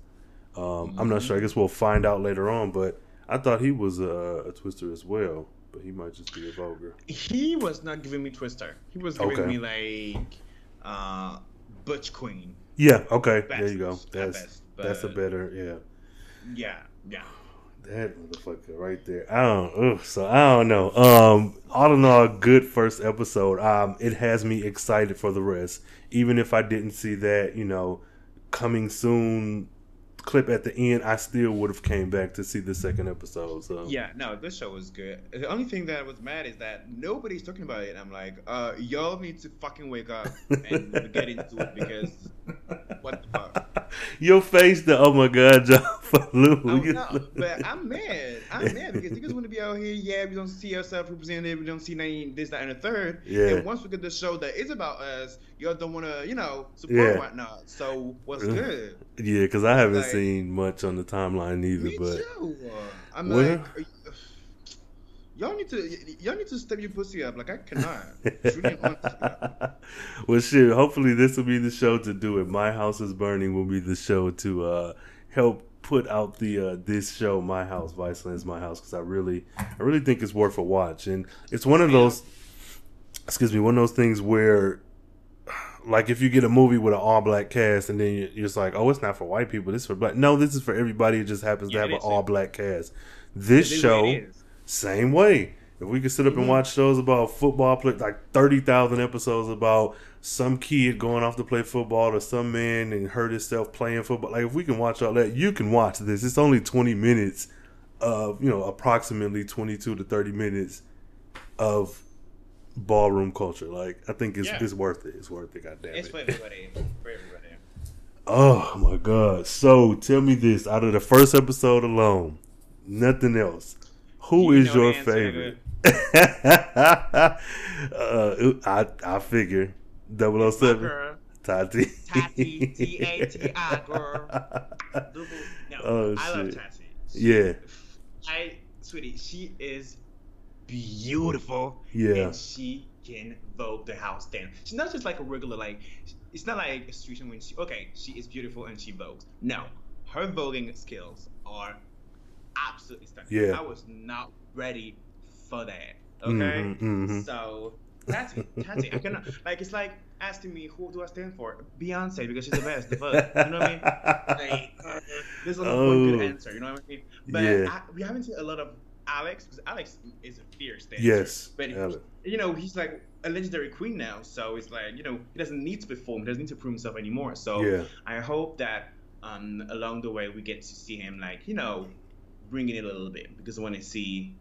Um, I'm not sure. I guess we'll find out later on. But I thought he was a, a twister as well. But he might just be a voguer. He was not giving me Twister. He was giving Okay. me like uh, Butch Queen. Yeah. Okay. Best, there you go. That's best, that's a better. Yeah. Yeah, yeah. That motherfucker right there. I don't. Ugh, so I don't know. Um, all in all, good first episode. Um, it has me excited for the rest. Even if I didn't see that, you know, coming soon clip at the end, I still would have came back to see the second episode. So Yeah, no, this show was good. The only thing that was mad is that nobody's talking about it. I'm like, uh, y'all need to fucking wake up and get into it because what the fuck? Your face, the oh my god, John Falou. Oh, no, but I'm mad. I'm mad because niggas want to be out here. Yeah, we don't see ourselves represented. We don't see any this, that, and the third. Yeah. And once we get the show that is about us, y'all don't want to, you know, support Yeah. whatnot. So what's uh, good? yeah, because I haven't Like- seen much on the timeline either. But too. I'm Well- like, y'all need to, y'all need to step your pussy up. Like I cannot. Well, shit. Hopefully, this will be the show to do it. My house is burning will be the show to uh, help put out the uh, this show, My House, Viceland's My House, because I really, I really think it's worth a watch, and it's one of those, excuse me, one of those things where. Like if you get a movie with an all black cast and then you- you're just like, oh, it's not for white people, this is for black. No, this is for everybody. It just happens Yeah, to have an all black cast. This show, what it is. Same way. If we could sit up Mm-hmm. and watch shows about football, play, like thirty thousand episodes about some kid going off to play football or some man and hurt himself playing football. Like if we can watch all that, you can watch this. It's only twenty minutes of you know approximately twenty two to thirty minutes of ballroom culture. Like I think it's Yeah. it's worth it. It's worth it. God damn It's for everybody. For everybody. Oh my god! So tell me this: out of the first episode alone, nothing else. Who You is your favorite? uh, I I figure 007 Girl, Tati. Tati, T A T I, girl. Double- No, Oh, I love shit. Tati. Yeah, I, sweetie, she is beautiful. Yeah. And she can vogue the house down. She's not just like a regular, like, it's not like a situation when she, okay, she is beautiful and she vogues. No. Her voguing skills are absolutely stunning. Yeah. I was not ready for that. Okay? Mhm, mhm. So, Tati, Tati, I cannot, like, it's like asking me, who do I stand for? Beyonce, because she's the best, the fuck. You know what I mean? like, uh, there's only one good Oh. answer. You know what I mean? But Yeah. I, we haven't seen a lot of Alex because Alex is a fierce dancer. Yes, but Alex. you know he's like a legendary queen now, so it's like you know he doesn't need to perform, he doesn't need to prove himself anymore. So Yeah. I hope that um, along the way we get to see him like you know bringing it a little bit because I want to see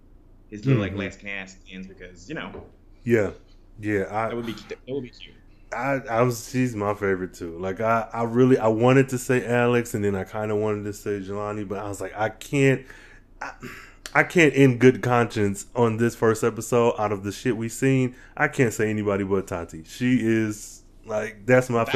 his little Mhm. like last cast ends because you know yeah, yeah. that I would be that would be cute. I I was she's my favorite too. Like I I really I wanted to say Alex and then I kind of wanted to say Jelani, but I was like I can't. I, I can't, in good conscience, on this first episode, out of the shit we seen, I can't say anybody but Tati. She is like that's my That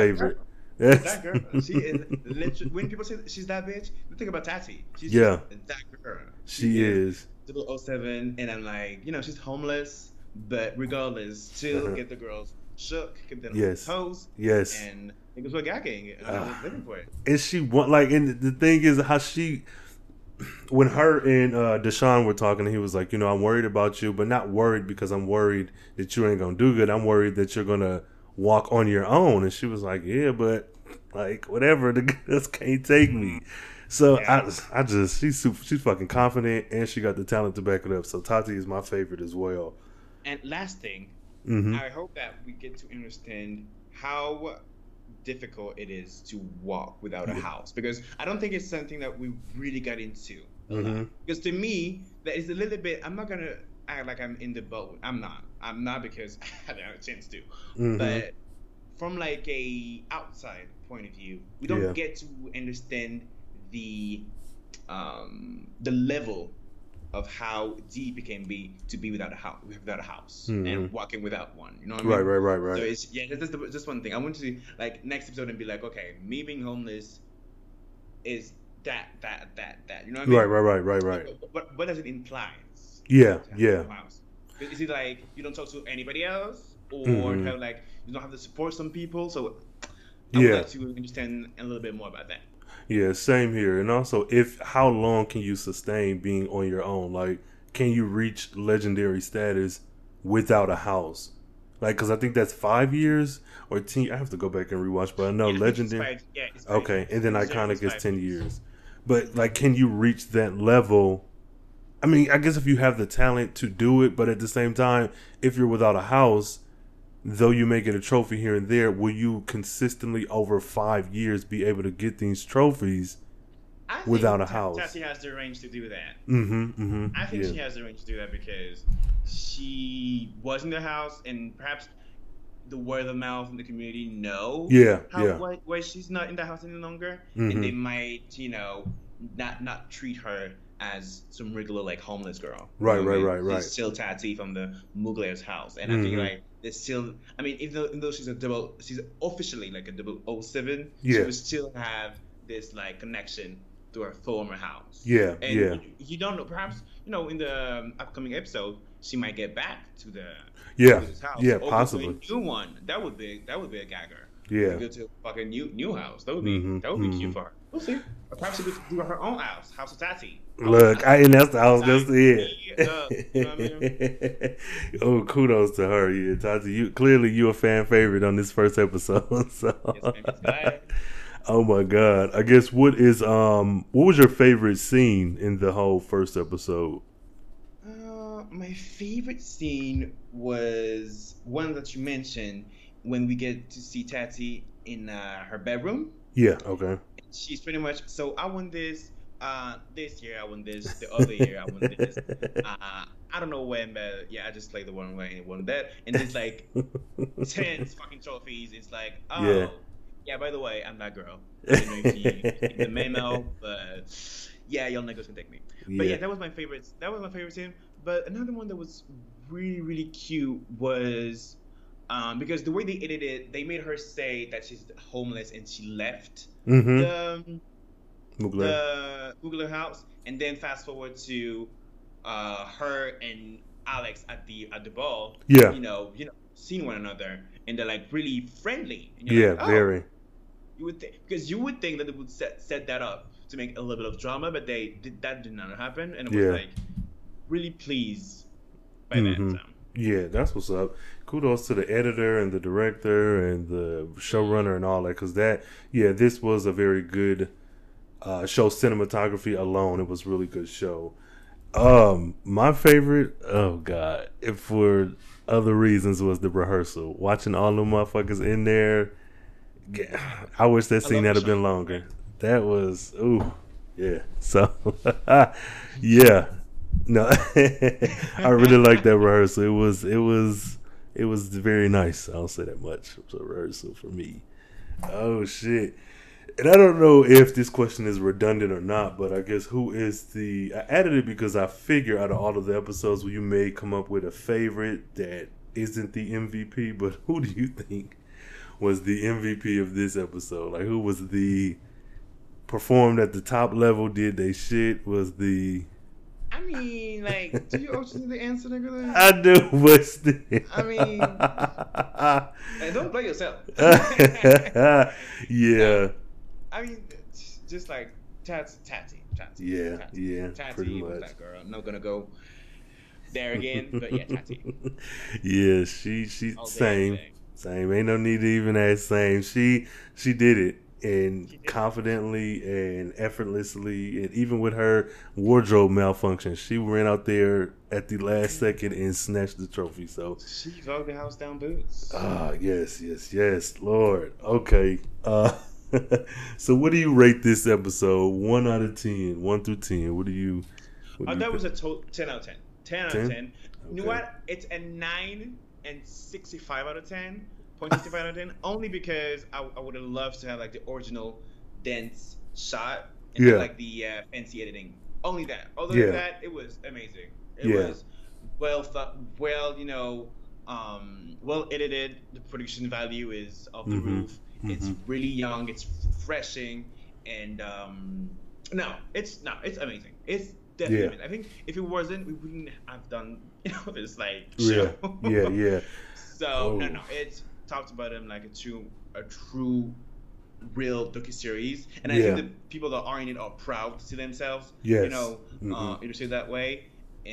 That girl, she is literally. When people say she's that bitch, they think about Tati. She's Yeah. that girl. She is. 007, and I'm like, you know, she's homeless, but regardless, still Uh-huh. get the girls shook, keep them Yes. toes, Yes. and it was what gagging, and I was living for it. and she want like and the thing is how she when her and uh Deshaun were talking he was like you know I'm worried about you but not worried because I'm worried that you ain't gonna do good I'm worried that you're gonna walk on your own and she was like yeah but like whatever the girls can't take me so Yeah. I I just she's super she's fucking confident and she got the talent to back it up so Tati is my favorite as well And last thing, hmm I hope that we get to understand how difficult it is to walk without a house because I don't think it's something that we really got into. Mhm. Because to me, that is a little bit. I'm not gonna act like I'm in the boat. I'm not. I'm not because I haven't had a chance to. Mhm. But from like a outside point of view, we don't Yeah. get to understand the um, the level of how deep it can be to be without a house, without a house, Mhm. and walking without one. You know what I mean? right right right right So it's yeah, that's just one thing. I want to like next episode and be like, okay, me being homeless is that that that that. You know what I mean? right right right right right What what does it imply? Yeah yeah? Is it like you don't talk to anybody else? or Mhm. have like you don't have to support some people. So I Yeah. would like to understand a little bit more about that. Yeah, same here. And also, if how long can you sustain being on your own? Like, can you reach legendary status without a house? Like, because I think that's five years or ten. I have to go back and rewatch, but I know Yeah, legendary. yeah, Okay, and then iconic is ten years. But like, can you reach that level? I mean, I guess if you have the talent to do it, but at the same time, if you're without a house, though you may get a trophy here and there, will you consistently over five years be able to get these trophies? Without a house. Tassie has the range to do that. Mm-hmm. Mm-hmm. I think yeah. she has the range to do that because she was in the house and perhaps the word of mouth in the community know Yeah, how yeah. why, why she's not in the house any longer Mhm. and they might you know not not treat her as some regular like homeless girl Right, right, right, she's right. still Tati from the Mugler's house and I think Mhm. like there's still I mean even though, even though she's a double she's officially like a double O seven Yeah. she would still have this like connection to her former house Yeah, and yeah. you, you don't know. Perhaps you know in the um, upcoming episode she might get back to the Yeah, to house. yeah, Or possibly. a new one. That would be that would be a gagger. Yeah. go to a fucking new new house. That would be Mhm, that would be mhm. cute for her. We'll see. Or perhaps she could do her own house, House of Tati. Look, I, and that's I was gonna say you know what I it. oh, kudos to her. Yeah, Tati, you clearly you a fan favorite on this first episode. So. Yes, ma'am, yes, ma'am. oh my god! I guess what is um what was your favorite scene in the whole first episode? Uh, my favorite scene was one that you mentioned when we get to see Tati in uh, her bedroom. Yeah. Okay. She's pretty much so I won this uh this year I won this the other year I won this uh I don't know when but yeah I just played the one way and won that and it's like 10 fucking trophies it's like oh Yeah. yeah, by the way I'm that girl I don't know if you the memo but yeah y'all niggas can take me but yeah Yeah. that was my favorite that was my favorite team. but another one that was really really cute was um, because the way they edited it, they made her say that she's homeless and she left Mm-hmm. the, Mugler. the Mugler house, and then fast forward to uh, her and Alex at the at the ball. Yeah. you know, you know, seeing one another, and they're like really friendly. And Yeah. like, oh, Very. You would think because you would think that they would set set that up to make a little bit of drama, but they did that did not happen, and it was Yeah. like really pleased by Mhm. that. So. Yeah, that's what's up. Kudos to the editor and the director and the showrunner and all that. Because that, yeah, this was a very good uh, show. Cinematography alone, it was really good show. Um, my favorite, oh god, if for other reasons, was the rehearsal. Watching all the motherfuckers in there. yeah, I wish that scene had have been longer. That was ooh, yeah. So, yeah, no, I really like that rehearsal. It was, it was, it was very nice. I don't say that much. It was a rehearsal for me. Oh shit. And I don't know if this question is redundant or not, but I guess who is the? I added it because I figure out of all of the episodes, you may come up with a favorite that isn't the MVP. But who do you think was the MVP of this episode? Like, who was the performed at the top level? Did they shit? Was the I mean, like, do you also need the answer, nigga? I do, but still. I mean, Hey, don't play yourself. yeah, I mean, just like Tats, Tati, Tati. Yeah, Tati. yeah, Tati pretty was much. that girl. I'm not gonna go there again, but yeah, Tati. yeah, she she All same same. Ain't no need to even ask same. She she did it and She did it. confidently and effortlessly, and even with her wardrobe malfunction, she ran out there at the last second and snatched the trophy. So She vogued the house down boots. Ah, yes, yes, yes, Lord. Okay. Uh so what do you rate this episode? One out of ten, one through ten. What do you what do you that was a to- 10 out of 10. 10 out 10? of 10. You know what? It's a 9 and 65 out of 10. 0.65 out of 10. Only because I, I would have loved to have like the original dense shot and Yeah. like the uh, fancy editing. Only that. Other Yeah. than that, it was amazing. It Yeah. was well thought, well, you know, um, well edited. The production value is off the Mhm. roof. It's Mhm. really young. It's refreshing, and um, no, it's no, it's amazing. It's definitely. Yeah. amazing. I think if it wasn't, we wouldn't have done you know this like Yeah. show. Yeah, yeah. So no, Oh. no, it talks about him like a true, a true, real docu series, and I Yeah. think the people that are in it are proud to see themselves. Yes. You know, uh, Mhm. illustrated that way,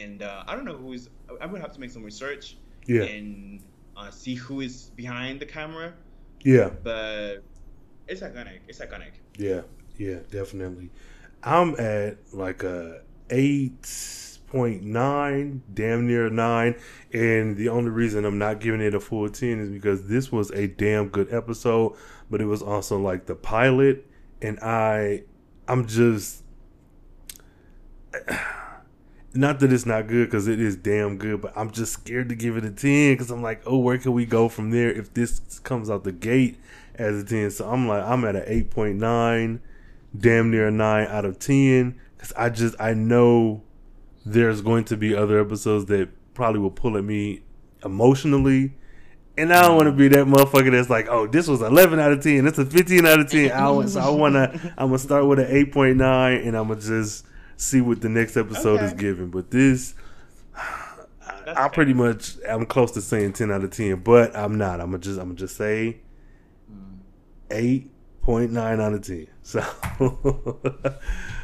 and uh, I don't know who is. I'm gonna have to make some research Yeah. and uh, see who is behind the camera, Yeah. but it's iconic. It's iconic. Yeah, yeah, definitely. I'm at like a eight point nine, damn near a nine, and the only reason I'm not giving it a full ten is because this was a damn good episode, but it was also like the pilot, and I, I'm just. Not that it's not good because it is damn good, but I'm just scared to give it a 10 because I'm like, oh, where can we go from there if this comes out the gate as a 10? So I'm like, I'm at an 8.9, damn near a 9 out of 10 because I just, I know there's going to be other episodes that probably will pull at me emotionally. And I don't want to be that motherfucker that's like, oh, this was 11 out of 10. It's a 15 out of 10. I, want- so I want to, I'm going to start with an 8.9 and I'm going to just see what the next episode is giving. But this, That's I fair. pretty much I'm close to saying ten out of ten, but I'm not. I'm gonna just I'm gonna just say eight point nine out of ten. So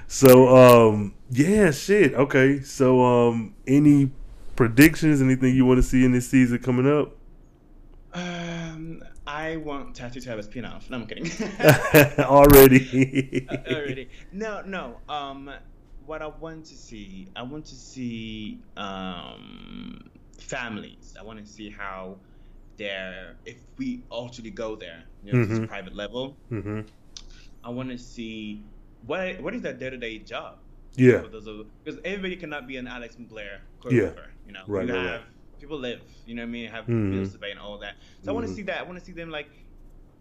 so um yeah shit okay. So um any predictions? Anything you want to see in this season coming up? Um, I want Tattoo to have a spin-off. No, I'm kidding. Already. Uh, already. No, no. Um, what I want to see, I want to see um families. I want to see how they're if we actually go there, you know, Mhm. this private level. Mm-hmm. I want to see what what is their day to day job. Yeah. For those of- because everybody cannot be an Alex Blair Yeah. You know, Right, you right, have people live. You know what I mean? Have Mhm. bills to pay and all that. So I want to see that. I want to see them like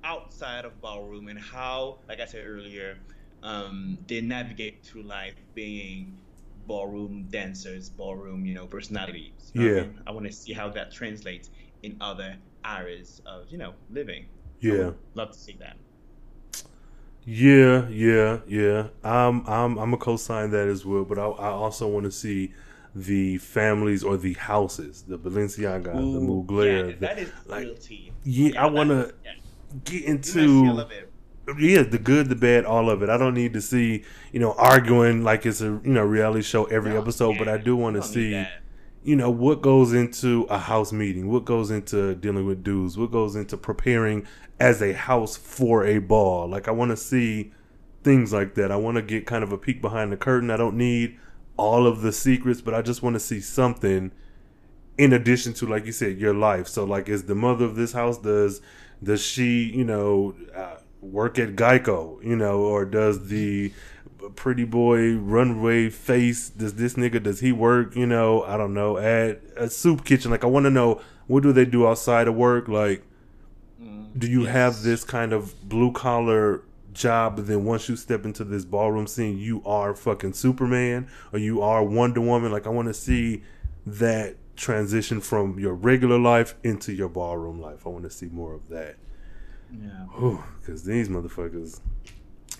outside of ballroom and how, like I said earlier, um, they navigate through life being ballroom dancers, ballroom, you know, personalities. You know what I Yeah. mean? I want to see how that translates in other areas of you know living. Yeah. love to see that. Yeah, yeah, yeah. I'm I'm I'm a co-sign that as well, but I, I also want to see the families or the houses, the Balenciaga, the Ooh, Mugler. yeah, that is like, real tea. yeah, I want to yeah. get You must see a into yeah, the good, the bad, all of it. I don't need to see you know arguing like it's a you know reality show every No, episode, but I do want to see that. You know what goes into a house meeting, what goes into dealing with dudes, what goes into preparing as a house for a ball. Like I want to see things like that. I want to get kind of a peek behind the curtain. I don't need all of the secrets, but I just want to see something in addition to like you said your life. So like is the mother of this house does does she, you know, uh, work at Geico, you know, or does the pretty boy runway face. Does this nigga does he work, you know, I don't know, at a soup kitchen. Like I want to know what do they do outside of work? Like Mm, do you have this kind of blue collar job but then once you step into this ballroom scene you are fucking superman or you are wonder woman? Like i want to see that transition from your regular life into your ballroom life. I want to see more of that. Yeah. because these motherfuckers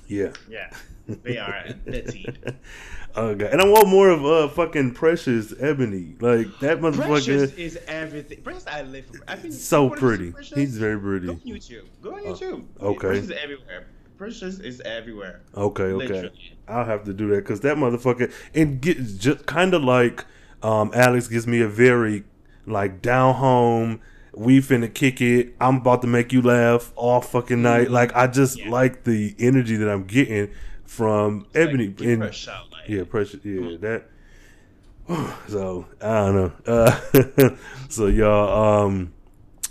yeah Yeah. They are litty. oh god and i want more of uh fucking precious ebony like that motherfucker Precious is everything. Precious, I live for. I think so you wanna see pretty he's very Go pretty on YouTube. Go on Oh, YouTube. okay. Precious is everywhere. Precious is everywhere. okay okay Literally. I'll have to do that because that motherfucker and get just kind of like um, Alex gives me a very like down home. We finna kick it. I'm about to make you laugh all fucking night. Like I just Yeah. like the energy that I'm getting from Ebony Like, and her a shout, like, yeah, pressure. Yeah, that. So I don't know. Uh, so y'all, um,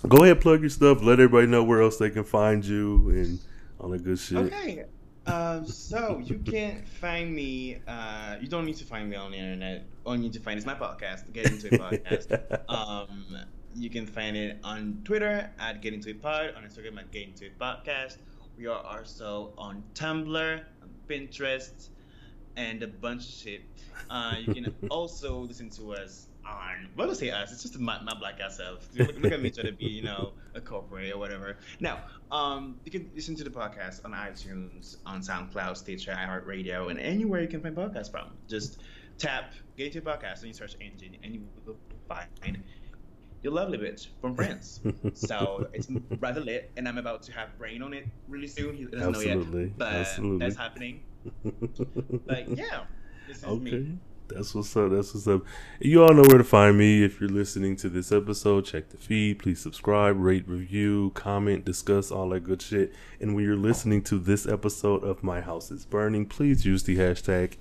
go ahead, plug your stuff. Let everybody know where else they can find you and all that good shit. Okay. Um, so you can't find me. Uh, you don't need to find me on the internet. All you need to find is my podcast, Get Into It Podcast. um, you can find it on Twitter at Get Into It Pod, on Instagram at Get Into It Podcast. We are also on Tumblr, on Pinterest, and a bunch of shit. Uh, you can also listen to us on. Well, let's say us. It's just my, my black ass self. Look, look at me trying to be, you know, a corporate or whatever. Now, um, you can listen to the podcast on iTunes, on SoundCloud, Stitcher, iHeartRadio, and anywhere you can find podcasts from. Just tap Get Into Podcast and you search engine, and you will find your lovely bitch from France. so it's rather lit, and I'm about to have rain on it really soon. He doesn't know yet, but absolutely. that's happening. But yeah, this is Okay. me. That's what's up. That's what's up. You all know where to find me if you're listening to this episode. Check the feed. Please subscribe, rate, review, comment, discuss all that good shit. And when you're listening to this episode of My House is Burning, please use the hashtag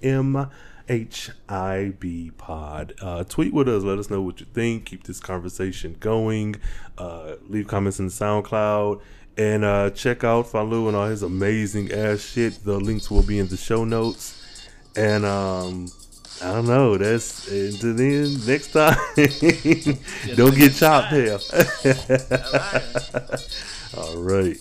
MHIBPod. Uh, tweet with us. Let us know what you think. Keep this conversation going. Uh, leave comments in SoundCloud. And uh, check out Falou and all his amazing ass shit. The links will be in the show notes. And um, I don't know. That's until then. Next time, don't get chopped here. All right.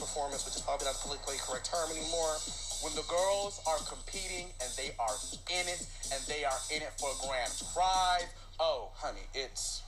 Performance, which is probably not the politically correct term anymore. When the girls are competing and they are in it and they are in it for a grand prize. Oh, honey, it's